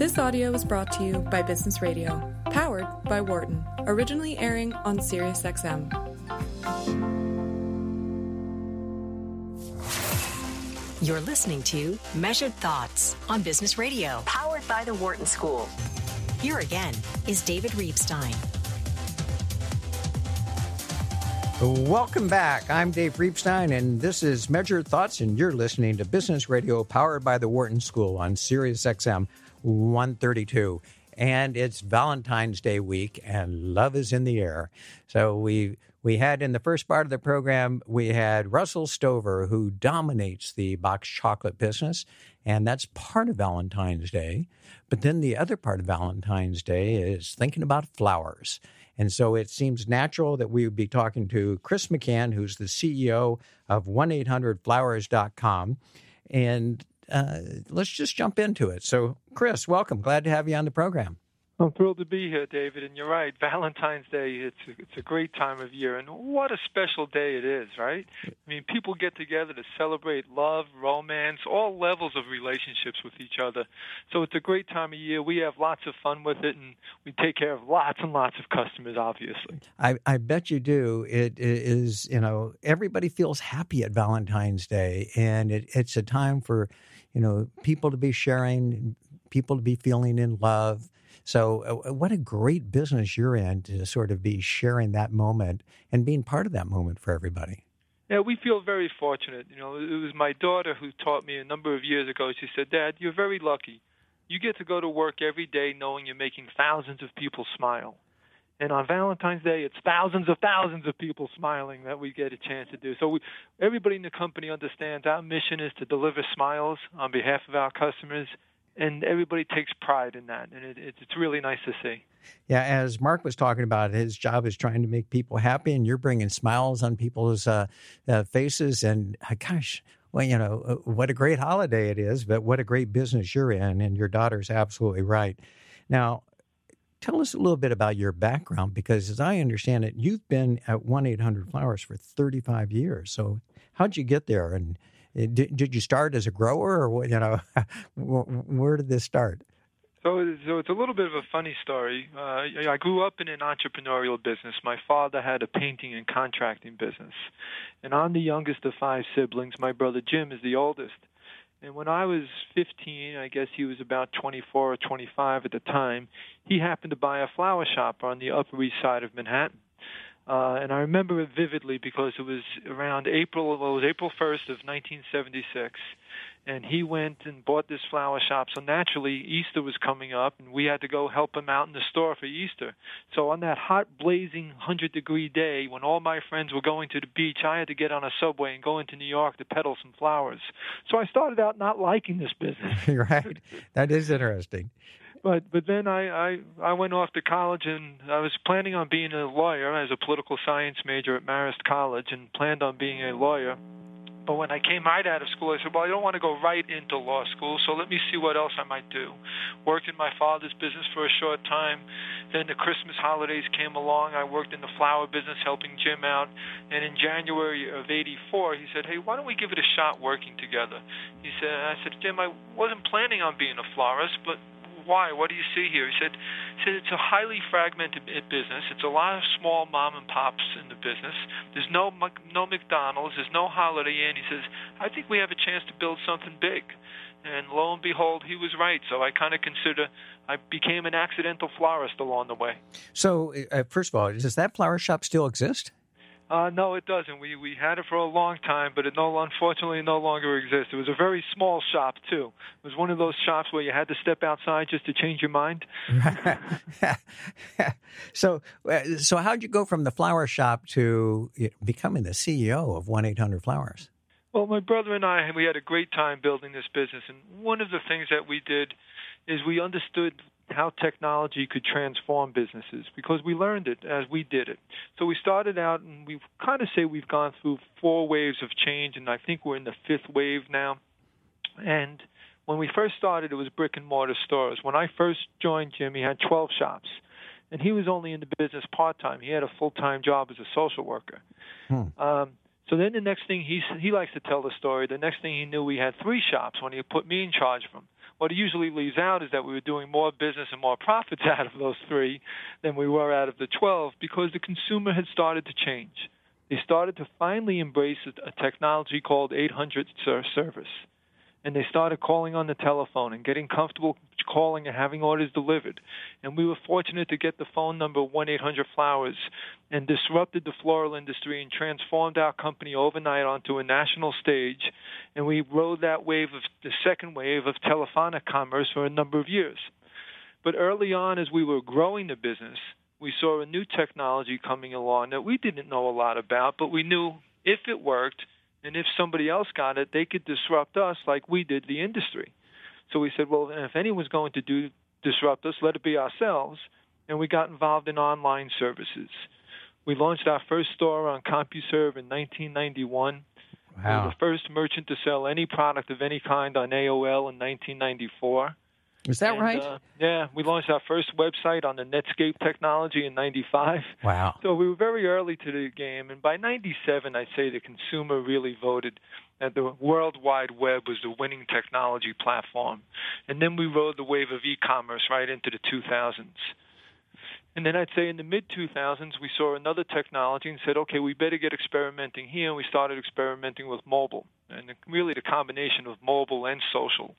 This audio was brought to you by Business Radio, powered by Wharton, originally airing on SiriusXM. You're listening to Measured Thoughts on Business Radio, powered by the Wharton School. Here again is David Reibstein. Welcome back. I'm Dave Reibstein, and this is Measured Thoughts, and you're listening to Business Radio powered by the Wharton School on Sirius XM 132. And it's Valentine's Day week, and love is in the air. So we we had in the first part of the program, we had Russell Stover, who dominates the box chocolate business, and that's part of Valentine's Day. But then the other part of Valentine's Day is thinking about flowers. And so it seems natural that we would be talking to Chris McCann, who's the CEO of 1-800-Flowers.com. And uh, let's just jump into it. So, Chris, welcome. Glad to have you on the program. I'm thrilled to be here, David. And you're right, Valentine's Day, it's a, it's a great time of year. And what a special day it is, right? I mean, people get together to celebrate love, romance, all levels of relationships with each other. So it's a great time of year. We have lots of fun with it, and we take care of lots and lots of customers, obviously. I, I bet you do. It is, you know, everybody feels happy at Valentine's Day, and it, it's a time for, you know, people to be sharing, people to be feeling in love so, uh, what a great business you're in to sort of be sharing that moment and being part of that moment for everybody. Yeah, we feel very fortunate. You know, it was my daughter who taught me a number of years ago. She said, "Dad, you're very lucky. You get to go to work every day knowing you're making thousands of people smile." And on Valentine's Day, it's thousands of thousands of people smiling that we get a chance to do. So we, everybody in the company understands our mission is to deliver smiles on behalf of our customers and everybody takes pride in that, and it, it's really nice to see. Yeah, as Mark was talking about, his job is trying to make people happy, and you're bringing smiles on people's uh, uh, faces. And uh, gosh, well, you know, uh, what a great holiday it is, but what a great business you're in, and your daughter's absolutely right. Now, tell us a little bit about your background, because as I understand it, you've been at one eight hundred Flowers for thirty five years. So, how'd you get there, and did, did you start as a grower, or you know, where did this start? So, so it's a little bit of a funny story. Uh, I grew up in an entrepreneurial business. My father had a painting and contracting business, and I'm the youngest of five siblings. My brother Jim is the oldest. And when I was 15, I guess he was about 24 or 25 at the time, he happened to buy a flower shop on the Upper East Side of Manhattan. Uh, and I remember it vividly because it was around April, well, it was April 1st of 1976. And he went and bought this flower shop. So naturally, Easter was coming up, and we had to go help him out in the store for Easter. So on that hot, blazing 100 degree day, when all my friends were going to the beach, I had to get on a subway and go into New York to peddle some flowers. So I started out not liking this business. right. That is interesting but but then I, I I went off to college and I was planning on being a lawyer as a political science major at Marist College and planned on being a lawyer. But when I came right out of school, I said, "Well, I don't want to go right into law school, so let me see what else I might do." Worked in my father's business for a short time. Then the Christmas holidays came along. I worked in the flower business, helping Jim out. And in January of '84, he said, "Hey, why don't we give it a shot working together?" He said, "I said, Jim, I wasn't planning on being a florist, but why? What do you see here? He said, he said it's a highly fragmented business. It's a lot of small mom and pops in the business. There's no no McDonald's. There's no Holiday Inn. He says, I think we have a chance to build something big. And lo and behold, he was right. So I kind of consider I became an accidental florist along the way. So, uh, first of all, does that flower shop still exist? Uh, no, it doesn't. We we had it for a long time, but it no unfortunately no longer exists. It was a very small shop too. It was one of those shops where you had to step outside just to change your mind. so uh, so how'd you go from the flower shop to becoming the CEO of One Eight Hundred Flowers? Well, my brother and I we had a great time building this business, and one of the things that we did is we understood how technology could transform businesses because we learned it as we did it. So we started out and we kind of say we've gone through four waves of change and I think we're in the fifth wave now. And when we first started, it was brick and mortar stores. When I first joined Jim, he had 12 shops. And he was only in the business part time. He had a full time job as a social worker. Hmm. Um, so then the next thing he he likes to tell the story. The next thing he knew, we had three shops when he put me in charge of them What it usually leaves out is that we were doing more business and more profits out of those three than we were out of the 12 because the consumer had started to change. They started to finally embrace a technology called 800 service and they started calling on the telephone and getting comfortable calling and having orders delivered. And we were fortunate to get the phone number 1 800 Flowers and disrupted the floral industry and transformed our company overnight onto a national stage. And we rode that wave of the second wave of telephonic commerce for a number of years. But early on, as we were growing the business, we saw a new technology coming along that we didn't know a lot about, but we knew if it worked, and if somebody else got it, they could disrupt us like we did the industry. So we said, well, if anyone's going to do disrupt us, let it be ourselves. And we got involved in online services. We launched our first store on CompuServe in 1991. Wow. We were the first merchant to sell any product of any kind on AOL in 1994. Is that and, right? Uh, yeah, we launched our first website on the Netscape technology in '95. Wow! So we were very early to the game, and by '97, I'd say the consumer really voted that the World Wide Web was the winning technology platform, and then we rode the wave of e-commerce right into the 2000s. And then I'd say in the mid 2000s, we saw another technology and said, okay, we better get experimenting here. And we started experimenting with mobile, and really the combination of mobile and social.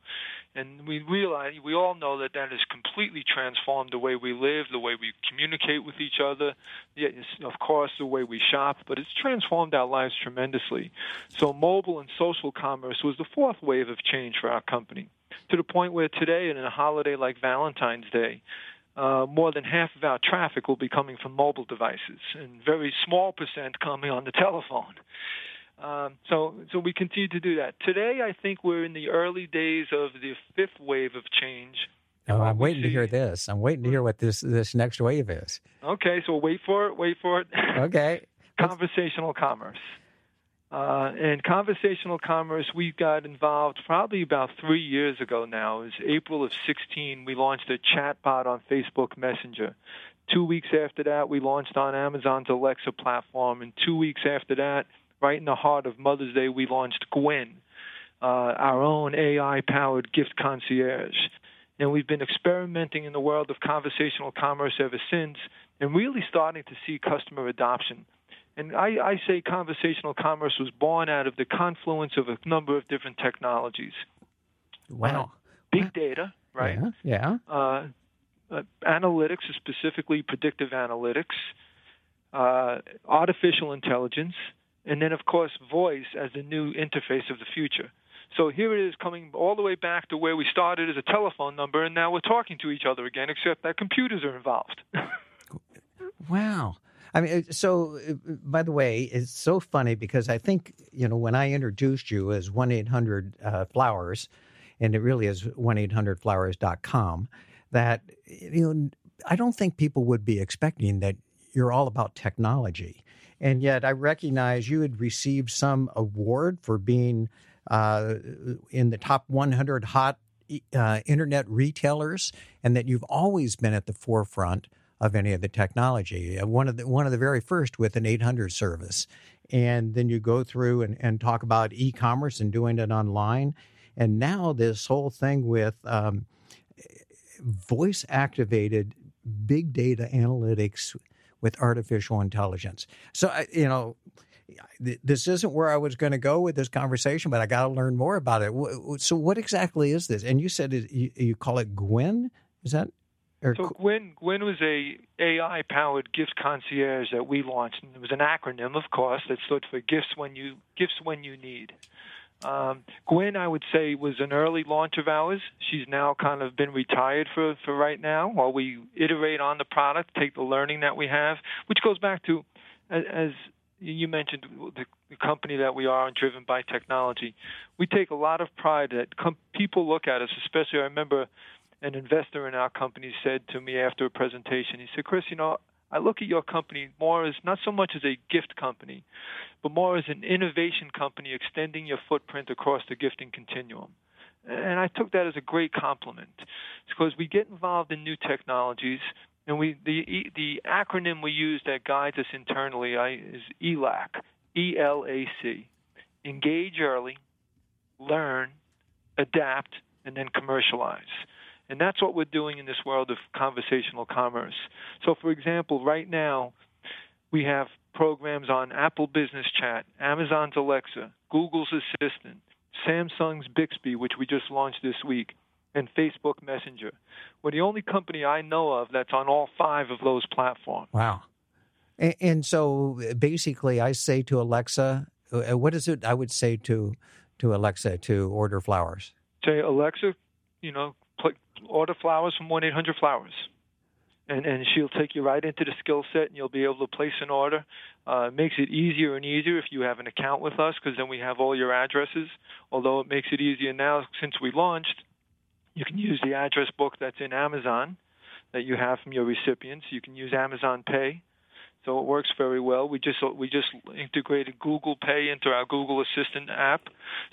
And we realize, we all know that that has completely transformed the way we live, the way we communicate with each other, yes, of course, the way we shop, but it's transformed our lives tremendously. So mobile and social commerce was the fourth wave of change for our company, to the point where today, in a holiday like Valentine's Day, uh, more than half of our traffic will be coming from mobile devices, and very small percent coming on the telephone. Um, so, so we continue to do that. Today, I think we're in the early days of the fifth wave of change. Oh, I'm waiting to hear this. I'm waiting to hear what this this next wave is. Okay, so wait for it. Wait for it. Okay. Conversational commerce. Uh, and conversational commerce, we got involved probably about three years ago now. It was April of 16. We launched a chatbot on Facebook Messenger. Two weeks after that, we launched on Amazon's Alexa platform. And two weeks after that, right in the heart of Mother's Day, we launched GWYN, uh, our own AI powered gift concierge. And we've been experimenting in the world of conversational commerce ever since and really starting to see customer adoption. And I, I say conversational commerce was born out of the confluence of a number of different technologies. Wow. Uh, big data, right? Yeah. yeah. Uh, uh, analytics, specifically predictive analytics, uh, artificial intelligence, and then, of course, voice as the new interface of the future. So here it is coming all the way back to where we started as a telephone number, and now we're talking to each other again, except that computers are involved. wow. I mean, so by the way, it's so funny because I think you know when I introduced you as one eight hundred uh, flowers, and it really is one eight hundred flowers.com. That you know, I don't think people would be expecting that you're all about technology, and yet I recognize you had received some award for being uh, in the top one hundred hot uh, internet retailers, and that you've always been at the forefront of any of the technology. Uh, one of the one of the very first with an 800 service, and then you go through and, and talk about e-commerce and doing it online, and now this whole thing with um, voice activated big data analytics with artificial intelligence. So you know. This isn't where I was going to go with this conversation, but I got to learn more about it. So, what exactly is this? And you said it, you, you call it GWYN. Is that or so GWYN, GWYN was a AI powered gift concierge that we launched, and it was an acronym, of course, that stood for gifts when you gifts when you need. Um, GWYN, I would say, was an early launch of ours. She's now kind of been retired for for right now, while we iterate on the product, take the learning that we have, which goes back to, as, you mentioned, the, the company that we are, and driven by technology. We take a lot of pride that com- people look at us, especially. I remember an investor in our company said to me after a presentation, he said, Chris, you know, I look at your company more as not so much as a gift company, but more as an innovation company extending your footprint across the gifting continuum. And I took that as a great compliment because we get involved in new technologies, and we the the acronym we use that guides us internally is ELAC, E L A C, engage early, learn, adapt, and then commercialize. And that's what we're doing in this world of conversational commerce. So, for example, right now, we have programs on Apple Business Chat, Amazon's Alexa, Google's Assistant, Samsung's Bixby, which we just launched this week, and Facebook Messenger. We're the only company I know of that's on all five of those platforms. Wow. And, and so basically, I say to Alexa, uh, what is it I would say to to Alexa to order flowers? Say, Alexa, you know, order flowers from 1 800 Flowers and and she'll take you right into the skill set, and you'll be able to place an order. Uh, it makes it easier and easier if you have an account with us, because then we have all your addresses. Although it makes it easier now since we launched, you can use the address book that's in Amazon that you have from your recipients. You can use Amazon Pay, so it works very well. We just we just integrated Google Pay into our Google Assistant app.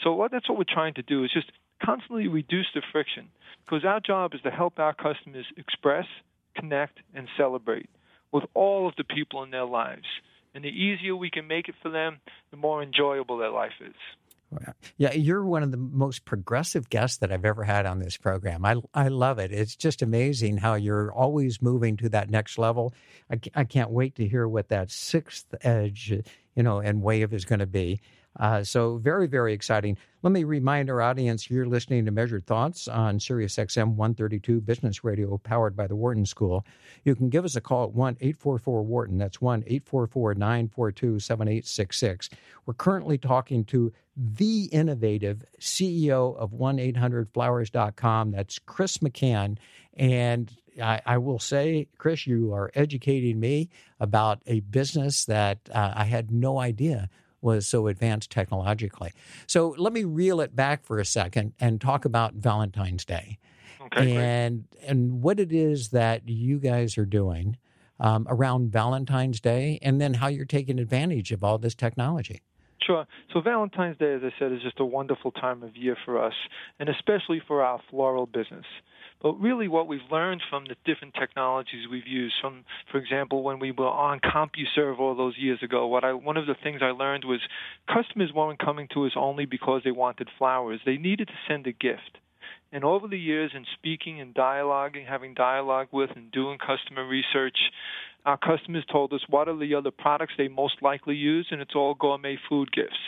So what that's what we're trying to do is just constantly reduce the friction because our job is to help our customers express connect, and celebrate with all of the people in their lives. And the easier we can make it for them, the more enjoyable their life is. Yeah, you're one of the most progressive guests that I've ever had on this program. I, I love it. It's just amazing how you're always moving to that next level. I, I can't wait to hear what that sixth edge, you know, and wave is going to be. Uh, so very, very exciting. Let me remind our audience you're listening to Measured Thoughts on Sirius XM 132 Business Radio, powered by the Wharton School. You can give us a call at 1 844 Wharton. That's 1 844 942 7866. We're currently talking to the innovative CEO of 1 800flowers.com. That's Chris McCann. And I, I, will say, Chris, you are educating me about a business that uh, I had no idea was so advanced technologically. So let me reel it back for a second and talk about Valentine's Day. Okay, and great. and what it is that you guys are doing um, around Valentine's Day, and then how you're taking advantage of all this technology. Sure. So Valentine's Day, as I said, is just a wonderful time of year for us, and especially for our floral business. But really, what we've learned from the different technologies we've used, from, for example, when we were on CompuServe all those years ago, what I one of the things I learned was customers weren't coming to us only because they wanted flowers; they needed to send a gift. And over the years, in speaking and dialoguing, having dialogue with, and doing customer research, our customers told us what are the other products they most likely use, and it's all gourmet food gifts.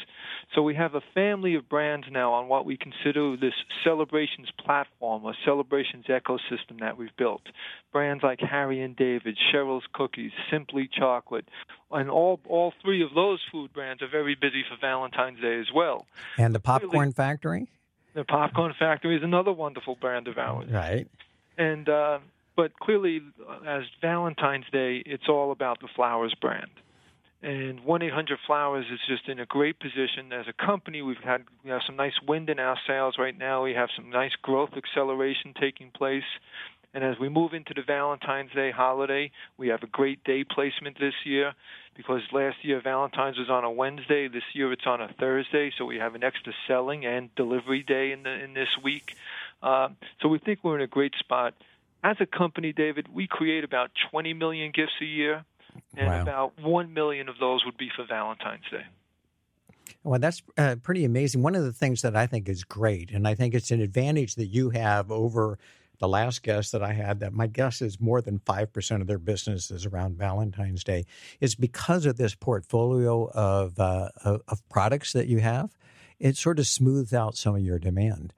So we have a family of brands now on what we consider this celebrations platform or celebrations ecosystem that we've built. Brands like Harry and David, Cheryl's Cookies, Simply Chocolate, and all all three of those food brands are very busy for Valentine's Day as well. And the Popcorn really, Factory. The Popcorn Factory is another wonderful brand of ours. Right. And uh, but clearly, as Valentine's Day, it's all about the flowers brand. And 1 800 Flowers is just in a great position. As a company, we've had we have some nice wind in our sails right now. We have some nice growth acceleration taking place. And as we move into the Valentine's Day holiday, we have a great day placement this year because last year Valentine's was on a Wednesday. This year it's on a Thursday, so we have an extra selling and delivery day in the in this week. Uh, so we think we're in a great spot. As a company, David, we create about 20 million gifts a year and wow. about 1 million of those would be for Valentine's Day. Well, that's uh, pretty amazing. One of the things that I think is great, and I think it's an advantage that you have over the last guest that I had, that my guess is more than 5% of their business is around Valentine's Day, is because of this portfolio of, uh, of, products that you have. It sort of smooths out some of your demand,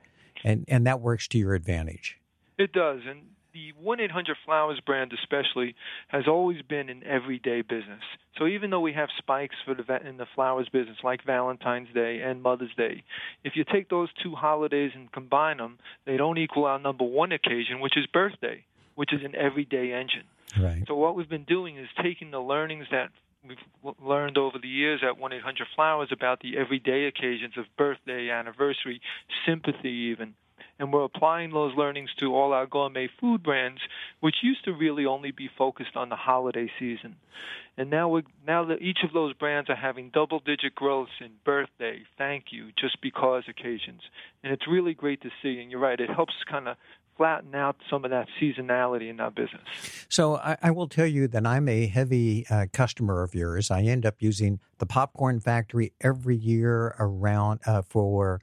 and, and that works to your advantage. It does. And the 1 800 Flowers brand, especially, has always been an everyday business. So even though we have spikes for the in the flowers business, like Valentine's Day and Mother's Day, if you take those two holidays and combine them, they don't equal our number one occasion, which is birthday, which is an everyday engine. Right. So what we've been doing is taking the learnings that we've learned over the years at 1 800 Flowers about the everyday occasions of birthday, anniversary, sympathy, even and we're applying those learnings to all our gourmet food brands, which used to really only be focused on the holiday season. And now, we now that each of those brands are having double-digit growths in birthday, thank you, just because occasions, and it's really great to see. And you're right, it helps kind of flatten out some of that seasonality in our business. So I, I will tell you that I'm a heavy uh, customer of yours. I end up using the Popcorn Factory every year around uh, for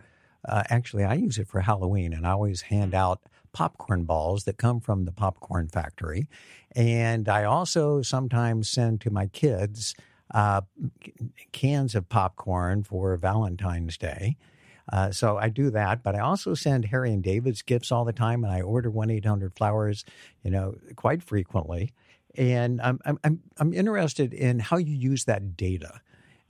uh, actually, I use it for Halloween, and I always hand Mm-hmm. out popcorn balls that come from the popcorn factory. And I also sometimes send to my kids uh, cans of popcorn for Valentine's Day. Uh, so I do that, but I also send Harry and David's gifts all the time, and I order one eight hundred flowers, you know, quite frequently. And I'm I'm, I'm interested in how you use that data.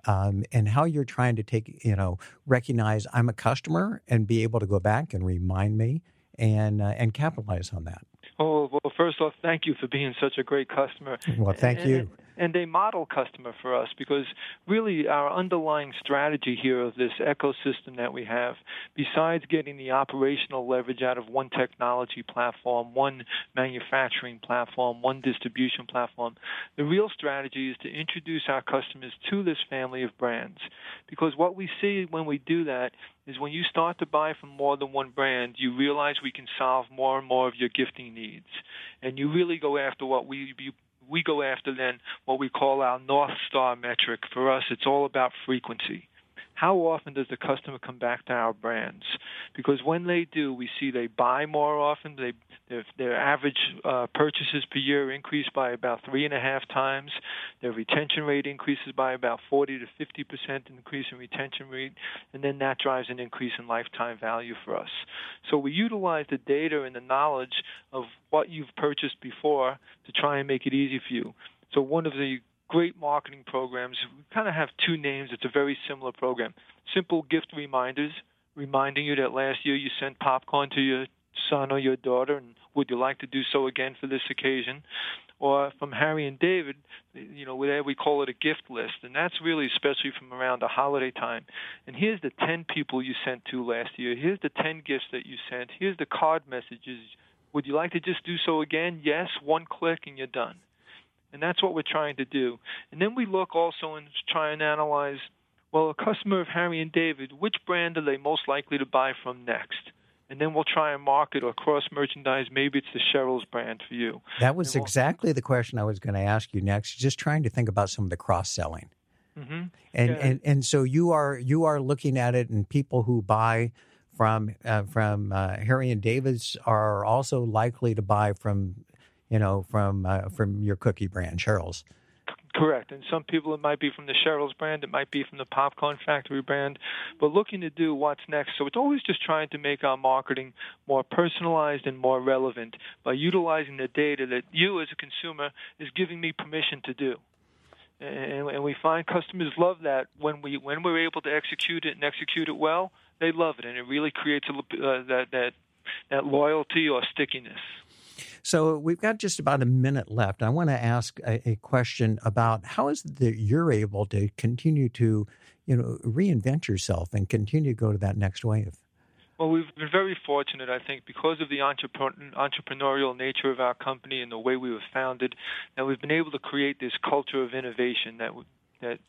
Um, and how you're trying to take, you know, recognize I'm a customer and be able to go back and remind me and uh, and capitalize on that. Oh, well, first off, thank you for being such a great customer. Well, thank and, you. And a model customer for us because really our underlying strategy here of this ecosystem that we have, besides getting the operational leverage out of one technology platform, one manufacturing platform, one distribution platform, the real strategy is to introduce our customers to this family of brands. Because what we see when we do that is when you start to buy from more than one brand, you realize we can solve more and more of your gifting needs. And you really go after what we we go after then what we call our North Star metric. For us, it's all about frequency. How often does the customer come back to our brands? Because when they do, we see they buy more often. They their, their average uh, purchases per year increase by about three and a half times. Their retention rate increases by about 40 to 50 percent increase in retention rate, and then that drives an increase in lifetime value for us. So we utilize the data and the knowledge of what you've purchased before to try and make it easy for you. So one of the great marketing programs. We kind of have two names. It's a very similar program. Simple gift reminders, reminding you that last year you sent popcorn to your son or your daughter, and would you like to do so again for this occasion? Or from Harry and David, you know, there we call it a gift list, and that's really especially from around the holiday time. And here's the 10 people you sent to last year. Here's the 10 gifts that you sent. Here's the card messages. Would you like to just do so again? Yes, one click and you're done. And that's what we're trying to do. And then we look also and try and analyze well, a customer of Harry and David, which brand are they most likely to buy from next? And then we'll try and market or cross merchandise. Maybe it's the Cheryl's brand for you. That was we'll- exactly the question I was going to ask you next. Just trying to think about some of the cross selling. hmm And, Yeah. and and so you are you are looking at it, and people who buy from uh, from uh, Harry and David's are also likely to buy from you know from uh, from your cookie brand, Cheryl's. Correct. And some people it might be from the Cheryl's brand, it might be from the Popcorn Factory brand, but looking to do what's next. So it's always just trying to make our marketing more personalized and more relevant by utilizing the data that you as a consumer is giving me permission to do. And, and we find customers love that when we when we're able to execute it and execute it well, they love it, and it really creates a, uh, that that that loyalty or stickiness. So we've got just about a minute left. I want to ask a, a question about how is it that you're able to continue to, you know, reinvent yourself and continue to go to that next wave. Well, we've been very fortunate, I think, because of the entrepreneurial nature of our company and the way we were founded, that we've been able to create this culture of innovation that that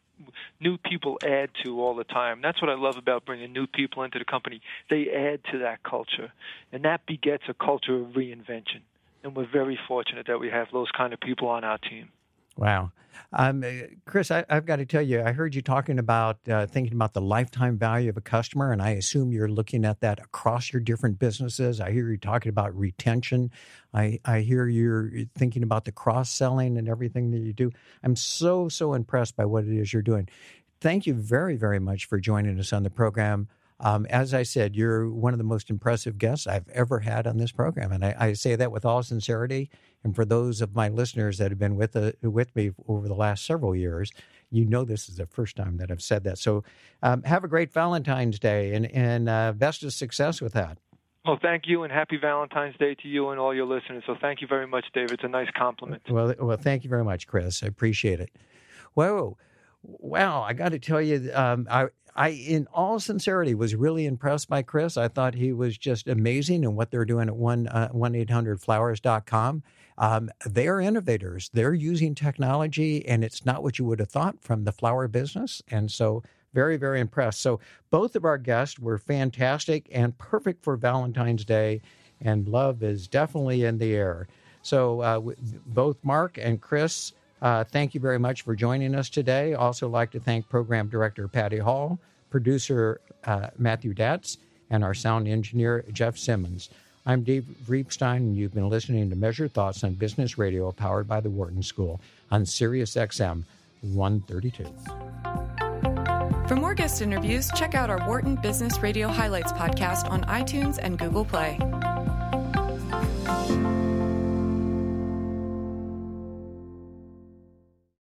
new people add to all the time. That's what I love about bringing new people into the company. They add to that culture, and that begets a culture of reinvention. And we're very fortunate that we have those kind of people on our team. Wow. Um, Chris, I, I've got to tell you, I heard you talking about uh, thinking about the lifetime value of a customer, and I assume you're looking at that across your different businesses. I hear you talking about retention. I, I hear you're thinking about the cross selling and everything that you do. I'm so, so impressed by what it is you're doing. Thank you very, very much for joining us on the program. Um, as I said, you're one of the most impressive guests I've ever had on this program, and I, I say that with all sincerity. And for those of my listeners that have been with uh, with me over the last several years, you know this is the first time that I've said that. So, um, have a great Valentine's Day, and and uh, best of success with that. Well, thank you, and happy Valentine's Day to you and all your listeners. So, thank you very much, David. It's a nice compliment. Well, well, thank you very much, Chris. I appreciate it. Whoa, wow! I got to tell you, um, I, I, in all sincerity, was really impressed by Chris. I thought he was just amazing in what they're doing at one uh, one eight hundred flowers.com. Um, they are innovators. They're using technology, and it's not what you would have thought from the flower business. And so, very, very impressed. So, both of our guests were fantastic and perfect for Valentine's Day. And love is definitely in the air. So, uh, both Mark and Chris, uh, thank you very much for joining us today. Also, like to thank Program Director Patty Hall, producer uh, Matthew Datz, and our sound engineer, Jeff Simmons. I'm Dave Reibstein, and you've been listening to Measured Thoughts on Business Radio, powered by the Wharton School on Sirius XM 132. For more guest interviews, check out our Wharton Business Radio Highlights podcast on iTunes and Google Play.